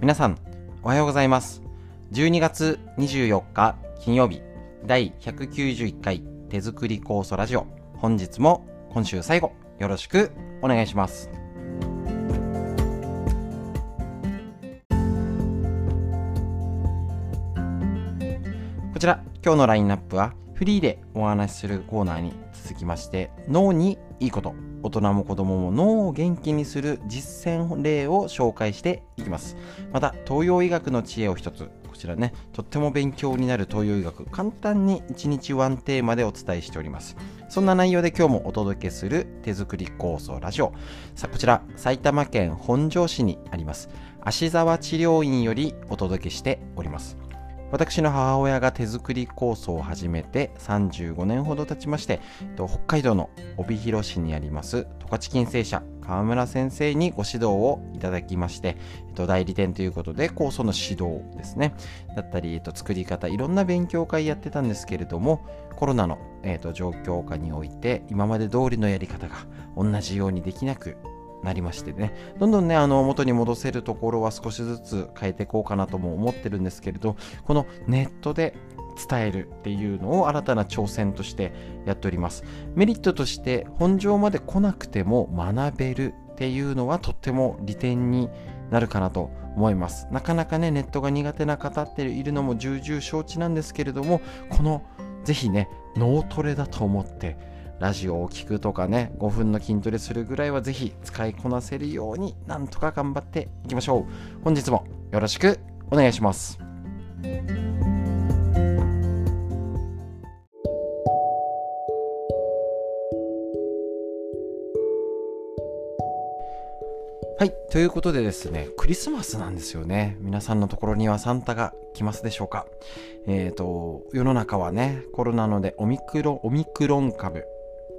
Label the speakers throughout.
Speaker 1: 皆さん、おはようございます。12月24日金曜日、第191回手作り酵素ラジオ。本日も今週最後、よろしくお願いします。こちら、今日のラインナップは、フリーでお話しするコーナーに続きまして、脳にいいこと、大人も子供も脳を元気にする実践例を紹介していきます。また、東洋医学の知恵を一つ、こちらね、とっても勉強になる東洋医学、簡単に1日ワンテーマでお伝えしております。そんな内容で今日もお届けする手作り酵素ラジオ。さあ、こちら、埼玉県本庄市にあります、芦沢治療院よりお届けしております。私の母親が手作り酵素を始めて35年ほど経ちまして、北海道の帯広市にあります十勝金星社川村先生にご指導をいただきまして、代理店ということで酵素の指導ですね、だったり、作り方、いろんな勉強会やってたんですけれども、コロナの、状況下において、今まで通りのやり方が同じようにできなくなりましてね、どんどんね、あの、元に戻せるところは少しずつ変えていこうかなとも思ってるんですけれど、このネットで伝えるっていうのを新たな挑戦としてやっております。メリットとして、本庄まで来なくても学べるっていうのはとっても利点になるかなと思います。なかなかね、ネットが苦手な方っているのも重々承知なんですけれども、この、ぜひね、脳トレだと思って、ラジオを聴くとかね、5分の筋トレするぐらいはぜひ使いこなせるようになんとか頑張っていきましょう。本日もよろしくお願いします。はい。ということでですね、クリスマスなんですよね。皆さんのところにはサンタが来ますでしょうか。えっ、ー、と、世の中はね、コロナのでオミクロ、オミクロン株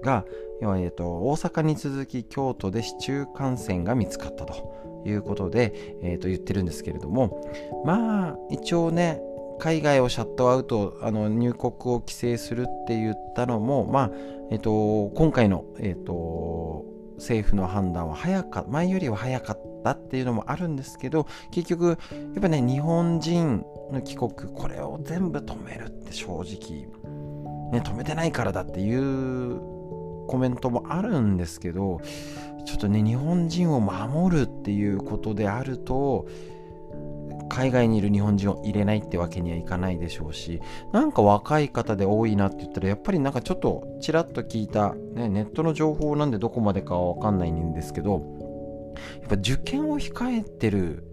Speaker 1: が、えーと、大阪に続き京都で市中感染が見つかったということで、えー、と言ってるんですけれども、まあ、一応ね、海外をシャットアウト、あの入国を規制するって言ったのも、まあ、えっ、ー、と、今回の、えっ、ー、と、政府の判断は早か前よりは早かったっていうのもあるんですけど結局やっぱね日本人の帰国これを全部止めるって正直、ね、止めてないからだっていうコメントもあるんですけどちょっとね日本人を守るっていうことであると海外にいる日本人を入れないってわけにはいかないでしょうしなんか若い方で多いなって言ったらやっぱりなんかちょっとちらっと聞いた、ね、ネットの情報なんでどこまでかはわかんないんですけどやっぱ受験を控えてる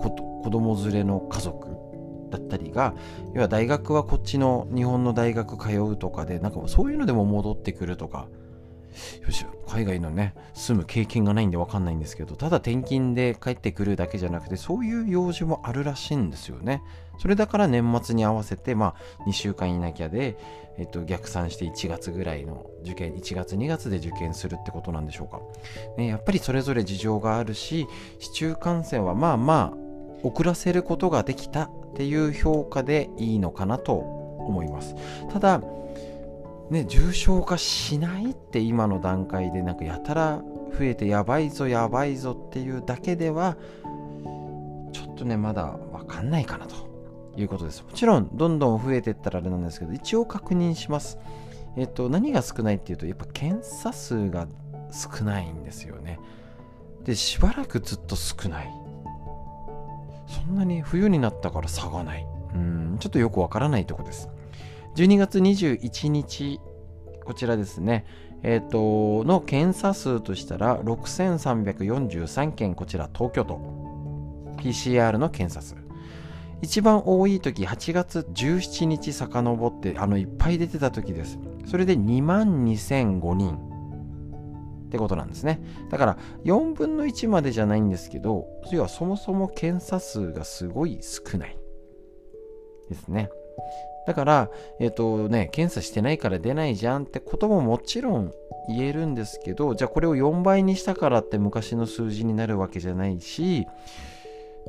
Speaker 1: 子供連れの家族だったりが要は大学はこっちの日本の大学通うとかでなんかそういうのでも戻ってくるとか。よし海外のね住む経験がないんで分かんないんですけどただ転勤で帰ってくるだけじゃなくてそういう用事もあるらしいんですよね。それだから年末に合わせてまあ2週間いなきゃで、えっと、逆算して1月ぐらいの受験1月2月で受験するってことなんでしょうか、ね、やっぱりそれぞれ事情があるし市中感染はまあまあ遅らせることができたっていう評価でいいのかなと思います。ただね、重症化しないって今の段階でなんかやたら増えてやばいぞやばいぞっていうだけではちょっとねまだわかんないかなということです。もちろんどんどん増えていったらあれなんですけど一応確認します。えっと何が少ないっていうとやっぱ検査数が少ないんですよね。でしばらくずっと少ない。そんなに冬になったから差がないうんちょっとよくわからないとこです12月21日、こちらですね、えっ、ー、と、の検査数としたら、6343件、こちら東京都。PCR の検査数。一番多い時、8月17日遡って、あの、いっぱい出てた時です。それで2万2005人ってことなんですね。だから、4分の1までじゃないんですけど、要はそもそも検査数がすごい少ないですね。だから、えっ、ー、とね、検査してないから出ないじゃんってことももちろん言えるんですけど、じゃあこれを4倍にしたからって昔の数字になるわけじゃないし、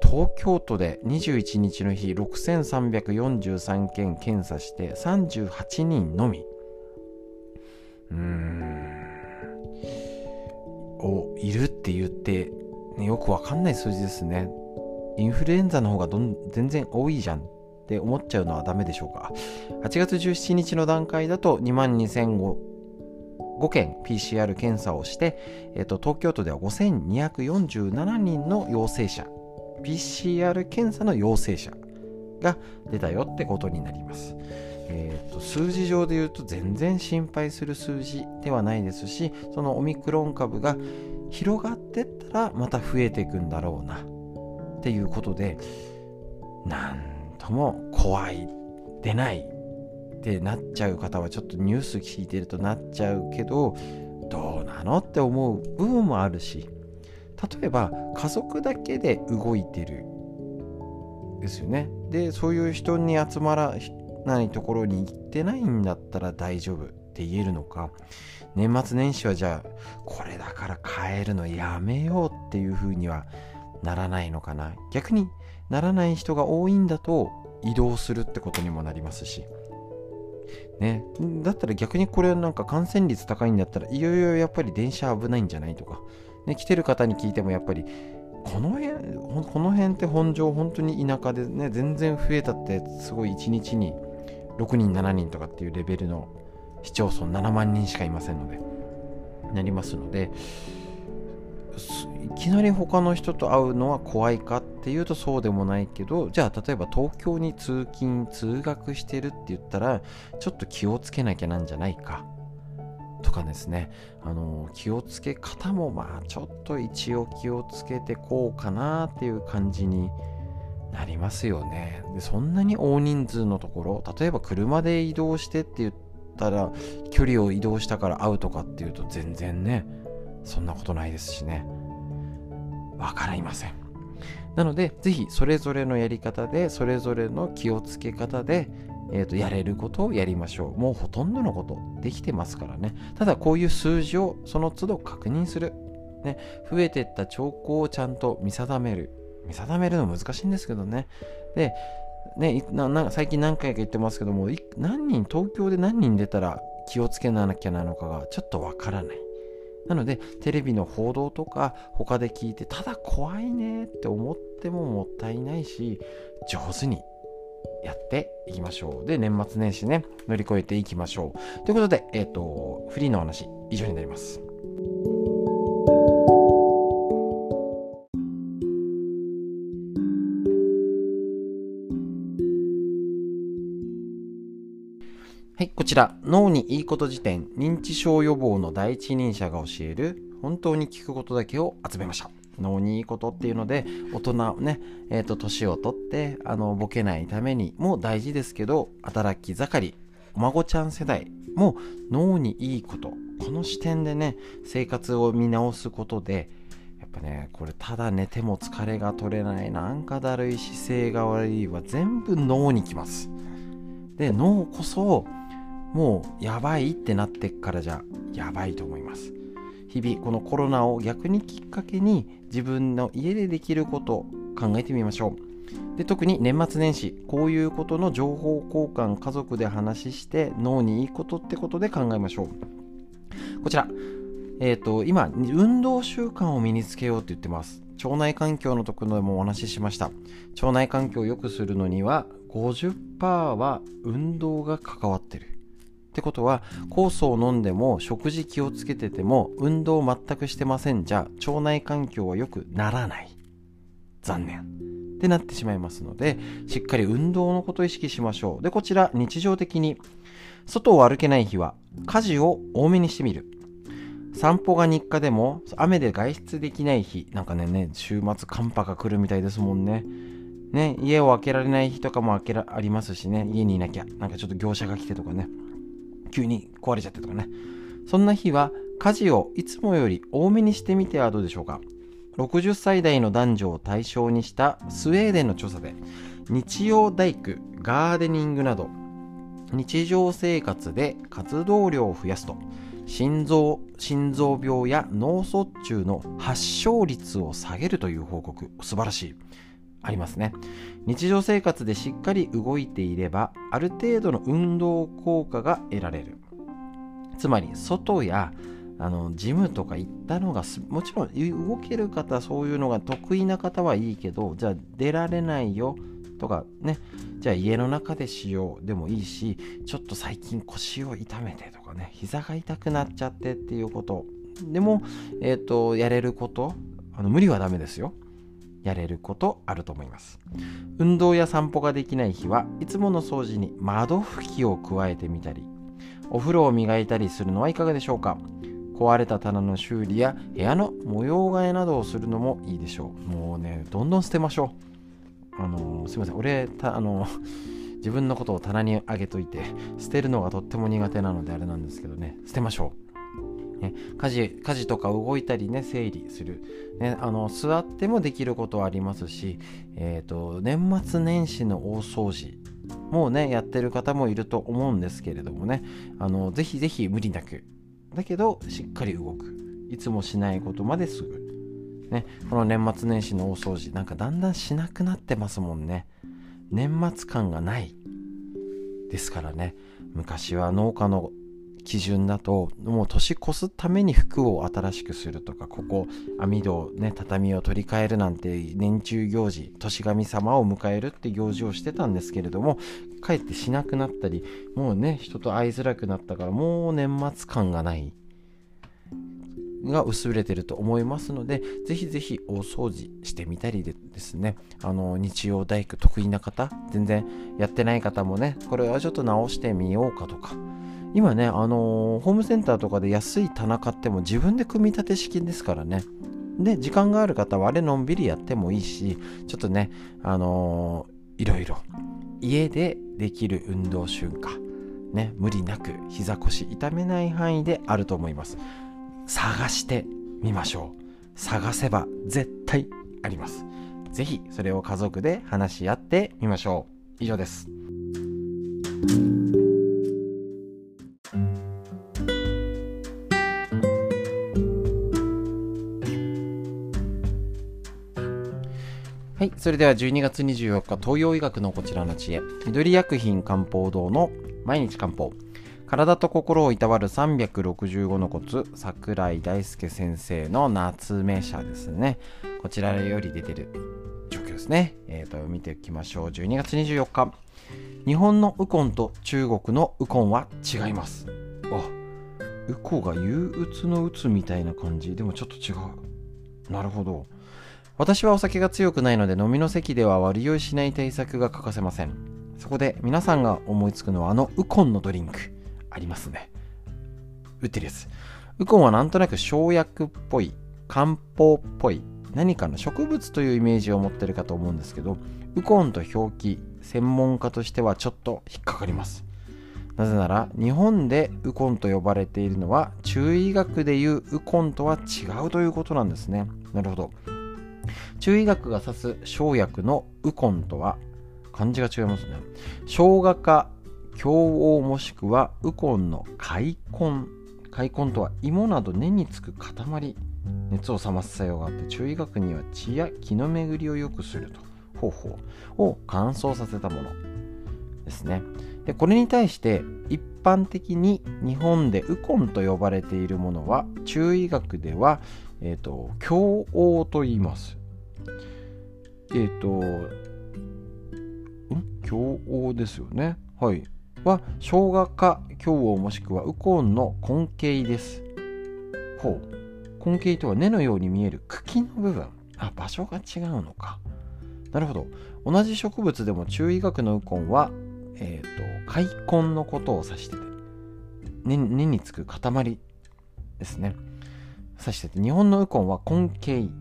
Speaker 1: 東京都で21日の日6343件検査して38人のみ。うーん。をいるって言って、ね、よくわかんない数字ですね。インフルエンザの方がどん全然多いじゃんって思っちゃうのはダメでしょうか8月17日の段階だと2万2005件 PCR 検査をして、えっと、東京都では5247人の陽性者 PCR 検査の陽性者が出たよってことになります。えーと、数字上で言うと全然心配する数字ではないですしそのオミクロン株が広がってったらまた増えていくんだろうなっていうことでなんとも怖い出ないってなっちゃう方はちょっとニュース聞いてるとなっちゃうけどどうなのって思う部分もあるし例えば家族だけで動いてるですよね。でそういう人に集まらないところに行ってないんだったら大丈夫って言えるのか。年末年始はじゃあこれだから帰るのやめようっていう風にはならないのかな。逆にならない人が多いんだと移動するってことにもなりますし。ね、だったら逆にこれなんか感染率高いんだったらいよいよやっぱり電車危ないんじゃないとか、ね、来てる方に聞いてもやっぱりこの辺この辺って本庄本当に田舎でね全然増えたってすごい1日に6人7人とかっていうレベルの市町村7万人しかいませんのでなりますのでいきなり他の人と会うのは怖いかっていうとそうでもないけどじゃあ例えば東京に通勤通学してるって言ったらちょっと気をつけなきゃなんじゃないか。とかですね。あの気をつけ方もまあちょっと一応気をつけてこうかなっていう感じになりますよねでそんなに大人数のところ例えば車で移動してって言ったら距離を移動したから会うとかっていうと全然ねそんなことないですしねわかりませんなのでぜひそれぞれのやり方でそれぞれの気をつけ方でえーと、やれることをやりましょう。もうほとんどのことできてますからね。ただこういう数字をその都度確認する。ね、増えてった兆候をちゃんと見定める。見定めるの難しいんですけどね。で、ね、な最近何回か言ってますけども、何人、東京で何人出たら気をつけなきゃなのかがちょっとわからない。なので、テレビの報道とか他で聞いて、ただ怖いねって思ってももったいないし、上手にやっていきましょう。で、年末年始ね、乗り越えていきましょう。ということで、えっ、ー、と、フリーの話、以上になります。こちら、脳にいいこと辞典、認知症予防の第一人者が教える、本当に聞くことだけを集めました。脳にいいことっていうので大人ねえっ、ー、と年を取ってあのボケないためにも大事ですけど働き盛りお孫ちゃん世代も脳にいいことこの視点でね生活を見直すことでやっぱねこれただ寝ても疲れが取れないなんかだるい姿勢が悪いは全部脳にきますで脳こそもうやばいってなってからじゃやばいと思います。日々このコロナを逆にきっかけに自分の家でできること考えてみましょう。で特に年末年始こういうことの情報交換家族で話して脳にいいことってことで考えましょう。こちら。えっ、ー、と今運動習慣を身につけようって言ってます。腸内環境のところでもお話ししました。腸内環境を良くするのには50%は運動が関わってる。ってことは酵素を飲んでも食事気をつけてても運動全くしてませんじゃ腸内環境は良くならない。残念。ってなってしまいますのでしっかり運動のことを意識しましょう。でこちら日常的に外を歩けない日は家事を多めにしてみる。散歩が日課でも雨で外出できない日なんかねね週末寒波が来るみたいですもんね。ね家を開けられない日とかもらありますしね。家にいなきゃなんかちょっと業者が来てとかね。急に壊れちゃってとかね。そんな日は家事をいつもより多めにしてみてはどうでしょうか。60歳代の男女を対象にしたスウェーデンの調査で、日曜大工、ガーデニングなど、日常生活で活動量を増やすと、心臓、心臓病や脳卒中の発症率を下げるという報告、素晴らしい。ありますね。日常生活でしっかり動いていれば、ある程度の運動効果が得られる。つまり、外やあのジムとか行ったのがもちろん動ける方そういうのが得意な方はいいけどじゃあ出られないよとかねじゃあ家の中でしようでもいいしちょっと最近腰を痛めてとかね膝が痛くなっちゃってっていうことでも、えっ、ー、とやれることあの無理はダメですよやれることあると思います。運動や散歩ができない日はいつもの掃除に窓拭きを加えてみたりお風呂を磨いたりするのはいかがでしょうか。壊れた棚の修理や部屋の模様替えなどをするのもいいでしょう。もうねどんどん捨てましょう。あのすいません。俺たあの自分のことを棚にあげといて捨てるのがとっても苦手なのであれなんですけどね。捨てましょう。ね、家事家事とか動いたりね整理する、ね、あの座ってもできることはありますし、えーと、年末年始の大掃除もうねやってる方もいると思うんですけれどもねあのぜひぜひ無理なく。だけどしっかり動く。いつもしないことまですぐ、ね、この年末年始の大掃除なんかだんだんしなくなってますもんね。年末感がない。ですからね昔は農家の基準だともう年越すために服を新しくするとかここ網戸をね畳を取り替えるなんて年中行事年神様を迎えるって行事をしてたんですけれどもかえってしなくなったりもうね人と会いづらくなったからもう年末感がないが薄れてると思いますのでぜひぜひ大掃除してみたりでですねあの日曜大工得意な方全然やってない方もねこれはちょっと直してみようかとか今ね、あのー、ホームセンターとかで安い棚買っても自分で組み立て式ですからね。で、時間がある方はあれのんびりやってもいいし、ちょっとね、あのー、いろいろ家でできる運動習慣、ね、無理なく膝腰痛めない範囲であると思います。探してみましょう。探せば絶対あります。ぜひそれを家族で話し合ってみましょう。以上です。はい。それでは12月24日、東洋医学のこちらの知恵。緑薬品漢方堂の毎日漢方。体と心をいたわる365のコツ、桜井大輔先生の夏目社ですね。こちらより出てる状況ですね。えっ、ー、と、見ていきましょう。12月24日。日本のウコンと中国のウコンは違います。あ、ウコが憂鬱の鬱みたいな感じ。でもちょっと違う。なるほど。私はお酒が強くないので飲みの席では割り酔いしない対策が欠かせません。そこで皆さんが思いつくのはあのウコンのドリンク。ありますね。売ってるやつ。ウコンはなんとなく生薬っぽい漢方っぽい何かの植物というイメージを持ってるかと思うんですけどウコンと表記専門家としてはちょっと引っかかります。なぜなら日本でウコンと呼ばれているのは中医学でいうウコンとは違うということなんですね。なるほど。中医学が指す生薬のウコンとは漢字が違いますね。生姜か強黄もしくはウコンの開根。開根とは芋など根につく塊。熱を冷ます作用があって中医学には血や気の巡りを良くすると。方法を乾燥させたものですね。でこれに対して一般的に日本でウコンと呼ばれているものは中医学では、えーと、強黄と言います。えっ、ー、と、ん？強黄ですよね。はい。は、生姜か強黄もしくはウコンの根茎です。ほう。根茎とは根のように見える茎の部分。あ、場所が違うのか。なるほど。同じ植物でも中医学のウコンは、えっ、ー、と、開根のことを指してて、根につく塊ですね。指してて、日本のウコンは根茎。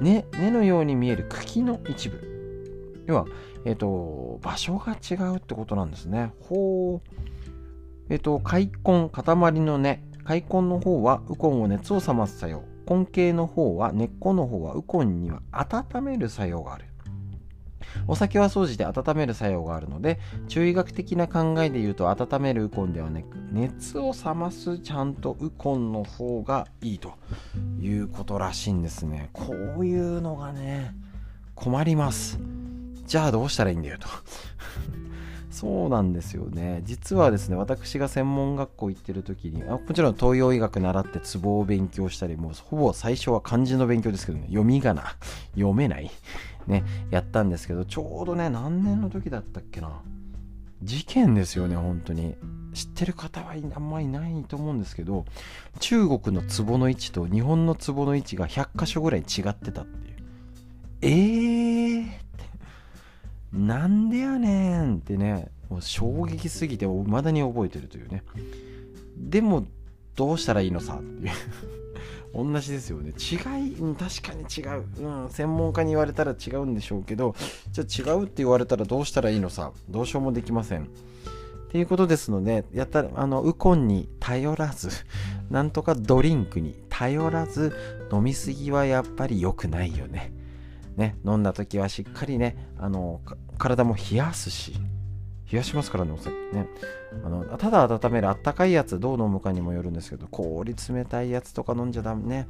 Speaker 1: 根根のように見える茎の一部。要は、えっ、ー、と場所が違うってことなんですね。ほうえっ、ー、と開根塊の根。開根の方はウコンを熱を冷ます作用。根茎の方は根っこの方はウコンには温める作用がある。お酒は掃除で温める作用があるので中医学的な考えで言うと温めるウコンではなく熱を冷ますちゃんとウコンの方がいいということらしいんですね。こういうのがね困ります。じゃあどうしたらいいんだよと。そうなんですよね。実はですね、私が専門学校行ってる時に、あもちろん東洋医学習ってツボを勉強したり、もうほぼ最初は漢字の勉強ですけどね、読み仮名、読めない、ね、やったんですけど、ちょうどね、何年の時だったっけな。事件ですよね、本当に。知ってる方はあんまりいないと思うんですけど、中国の壺の位置と日本の壺の位置が100箇所ぐらい違ってたっていう。えーなんでやねんってね、もう衝撃すぎて、未だに覚えてるというね。でも、どうしたらいいのさっていう。同じですよね。違い、確かに違う。うん、専門家に言われたら違うんでしょうけど、じゃあ違うって言われたらどうしたらいいのさ？どうしようもできません。っていうことですので、やったら、あの、ウコンに頼らず、なんとかドリンクに頼らず、飲みすぎはやっぱり良くないよね。ね、飲んだ時はしっかりね、あの、体も冷やすし、冷やしますからね、お酒ね。あのただ温めるあったかいやつどう飲むかにもよるんですけど、氷冷たいやつとか飲んじゃダメね。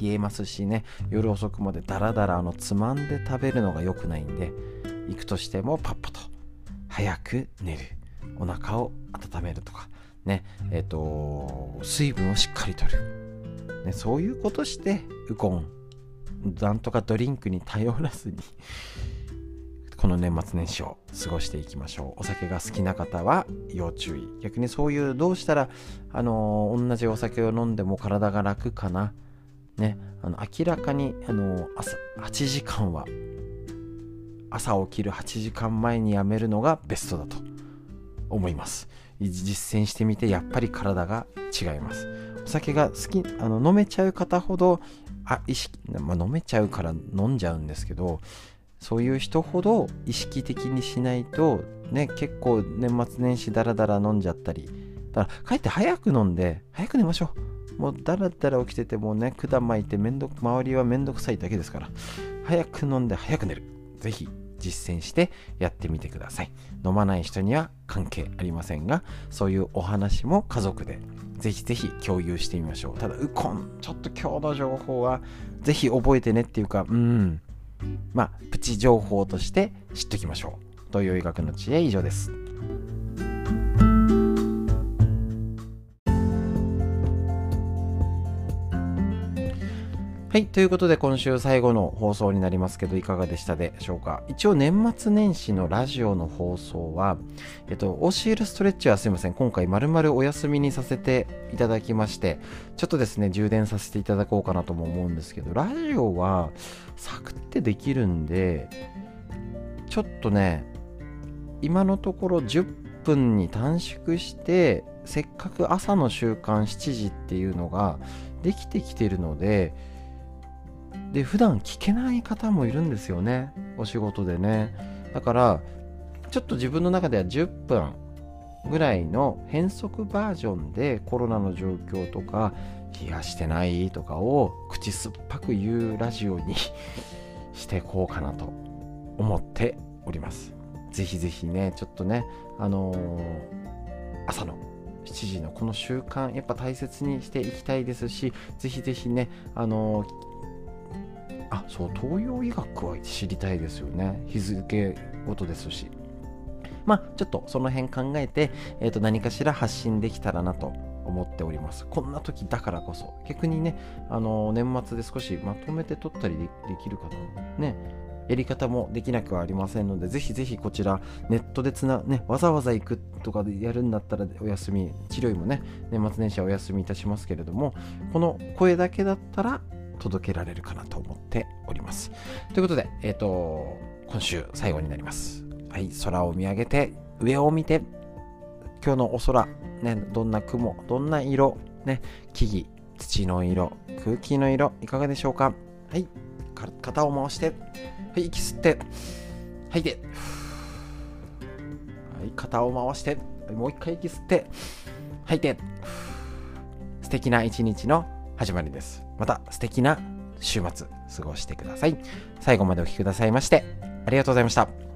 Speaker 1: 冷えますしね、夜遅くまでダラダラあのつまんで食べるのが良くないんで、行くとしてもパッパと早く寝る。お腹を温めるとか、ね、えっ、ー、と、水分をしっかりとる。ね、そういうことして、ウコンなんとかドリンクに頼らずにこの年末年始を過ごしていきましょう。お酒が好きな方は要注意。逆にそういうどうしたら、あのー、同じお酒を飲んでも体が楽かな。ね、あの明らかに、あのー、朝8時間は朝起きる8時間前にやめるのがベストだと思います。実践してみてやっぱり体が違います。お酒が好きあの飲めちゃう方ほどあ意識、まあ、飲めちゃうから飲んじゃうんですけどそういう人ほど意識的にしないとね結構年末年始ダラダラ飲んじゃったり。だからかえって早く飲んで早く寝ましょう。もうダラダラ起きててもね管巻いてめんど周りはめんどくさいだけですから。早く飲んで早く寝る。ぜひ実践してやってみてください。飲まない人には関係ありませんがそういうお話も家族でぜひぜひ共有してみましょう。ただウコンちょっと今日の情報はぜひ覚えてねっていうかうん。まあプチ情報として知っておきましょう。東洋医学の知恵以上です。はい。ということで、今週最後の放送になりますけど、いかがでしたでしょうか？一応、年末年始のラジオの放送は、えっと、OCL ストレッチはすいません。今回、丸々お休みにさせていただきまして、ちょっとですね、充電させていただこうかなとも思うんですけど、ラジオは、サクってできるんで、ちょっとね、今のところ10分に短縮して、せっかく朝の習慣7時っていうのができてきてるので、で普段聞けない方もいるんですよね。お仕事でね。だからちょっと自分の中では10分ぐらいの変則バージョンでコロナの状況とか冷やしてないとかを口酸っぱく言うラジオに してこうかなと思っております。ぜひぜひねちょっとねあのー、朝の7時のこの習慣やっぱ大切にしていきたいですしぜひぜひねあのーあそう東洋医学は知りたいですよね。日付ごとですし。まあちょっとその辺考えて、えー、と何かしら発信できたらなと思っております。こんな時だからこそ。逆にねあの年末で少しまとめて撮ったりできる方ね。やり方もできなくはありませんので、ぜひぜひこちら、ネットでつな、ね、わざわざ行くとかでやるんだったらお休み、治療院もね、年末年始はお休みいたしますけれども、この声だけだったら届けられるかなと思っております。ということで、えっ、ー、と、今週最後になります。はい、空を見上げて、上を見て、今日のお空、ね、どんな雲、どんな色、ね、木々、土の色、空気の色、いかがでしょうかはい、肩を回して、はい、息吸って、吐いて、はい、肩を回して、もう一回息吸って、吐いて、素敵な一日の始まりです。また素敵な週末過ごしてください。最後までお聴きくださいましてありがとうございました。